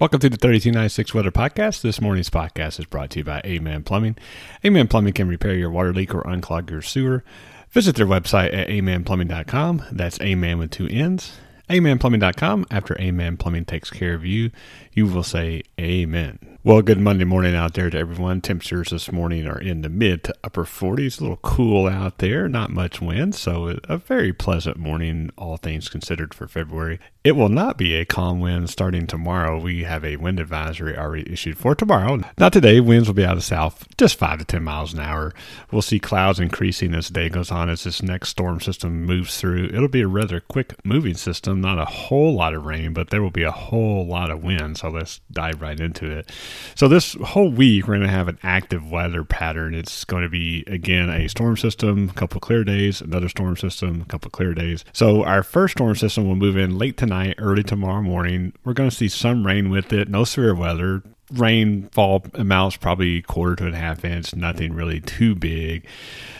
Welcome to the 3296 Weather Podcast. This morning's podcast is brought to you by Amen Plumbing. Amen Plumbing can repair your water leak or unclog your sewer. Visit their website at amenplumbing.com. That's Amen with two N's. AmenPlumbing.com. After Amen Plumbing takes care of you, you will say Amen. Well, good Monday morning out there to everyone. Temperatures this morning are in the mid to upper 40s, a little cool out there, not much wind, so a very pleasant morning, all things considered, for February. It will not be a calm wind starting tomorrow. We have a wind advisory already issued for tomorrow. Not today, winds will be out of south, just 5 to 10 miles an hour. We'll see clouds increasing as the day goes on as this next storm system moves through. It'll be a rather quick moving system, not a whole lot of rain, but there will be a whole lot of wind, so let's dive right into it. So this whole week we're going to have an active weather pattern. It's going to be again a storm system, a couple clear days, another storm system, a couple clear days. So our first storm system will move in late tonight, early tomorrow morning. We're going to see some rain with it, no severe weather rainfall amounts probably quarter to a half inch, nothing really too big.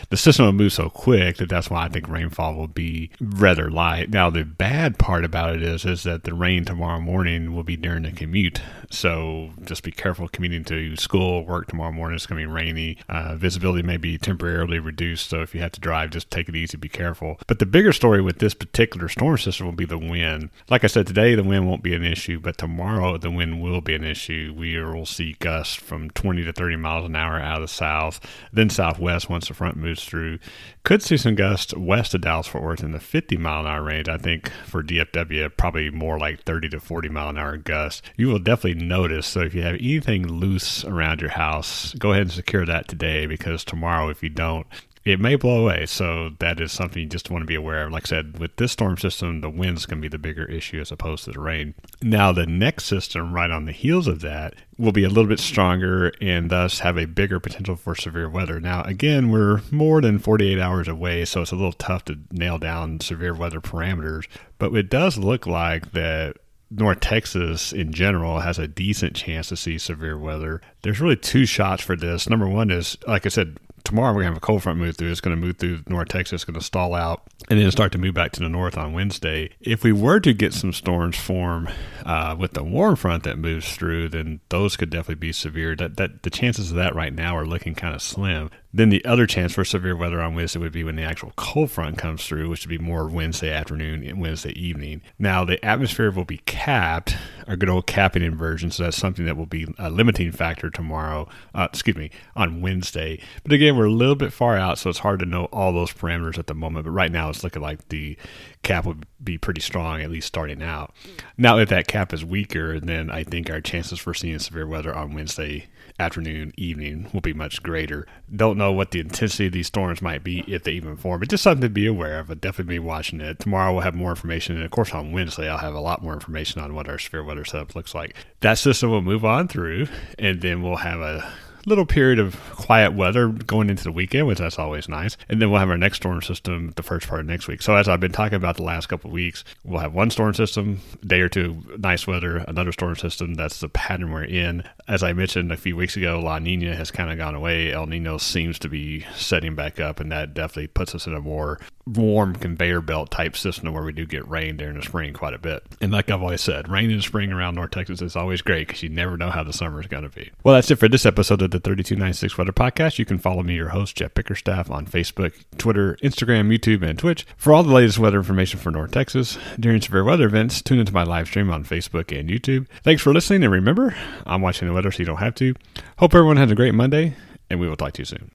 The system will move so quick that that's why I think rainfall will be rather light. Now the bad part about it is is that the rain tomorrow morning will be during the commute, so just be careful commuting to school, work tomorrow morning. It's going to be rainy. Uh, visibility may be temporarily reduced, so if you have to drive, just take it easy, be careful. But the bigger story with this particular storm system will be the wind. Like I said, today the wind won't be an issue, but tomorrow the wind will be an issue. We will see gusts from 20 to 30 miles an hour out of the south, then southwest once the front moves through. Could see some gusts west of Dallas Fort Worth in the 50 mile an hour range. I think for DFW, probably more like 30 to 40 mile an hour gusts. You will definitely notice. So if you have anything loose around your house, go ahead and secure that today because tomorrow, if you don't, it may blow away. So that is something you just want to be aware of. Like I said, with this storm system, the wind's going to be the bigger issue as opposed to the rain. Now, the next system right on the heels of that will be a little bit stronger and thus have a bigger potential for severe weather. Now, again, we're more than 48 hours away, so it's a little tough to nail down severe weather parameters. But it does look like that North Texas in general has a decent chance to see severe weather. There's really two shots for this. Number one is, like I said, tomorrow we're going to have a cold front move through. It's going to move through North Texas, it's going to stall out, and then start to move back to the north on Wednesday. If we were to get some storms form uh, with the warm front that moves through, then those could definitely be severe. That that the chances of that right now are looking kind of slim. Then the other chance for severe weather on Wednesday would be when the actual cold front comes through, which would be more Wednesday afternoon and Wednesday evening. Now, the atmosphere will be capped, our good old capping inversion, so that's something that will be a limiting factor tomorrow, uh, excuse me, on Wednesday. But again, we're a little bit far out, so it's hard to know all those parameters at the moment. But right now, it's looking like the cap would be pretty strong, at least starting out. Now, if that cap is weaker, then I think our chances for seeing severe weather on Wednesday afternoon, evening will be much greater. Don't know what the intensity of these storms might be if they even form, but just something to be aware of. I'll definitely be watching it. Tomorrow we'll have more information. And of course, on Wednesday, I'll have a lot more information on what our severe weather setup looks like. That system will move on through, and then we'll have a little period of quiet weather going into the weekend, which that's always nice. And then we'll have our next storm system the first part of next week. So as I've been talking about the last couple of weeks, we'll have one storm system, day or two, nice weather, another storm system. That's the pattern we're in. As I mentioned a few weeks ago, La Nina has kind of gone away. El Nino seems to be setting back up, and that definitely puts us in a more warm conveyor belt type system where we do get rain during the spring quite a bit. And like I've always said, rain in the spring around North Texas is always great because you never know how the summer is going to be. Well, that's it for this episode of the 3296 Weather Podcast. You can follow me, your host, Jeff Bickerstaff, on Facebook, Twitter, Instagram, YouTube, and Twitch for all the latest weather information for North Texas. During severe weather events, tune into my live stream on Facebook and YouTube. Thanks for listening, and remember, I'm watching the weather so you don't have to. Hope everyone has a great Monday, and we will talk to you soon.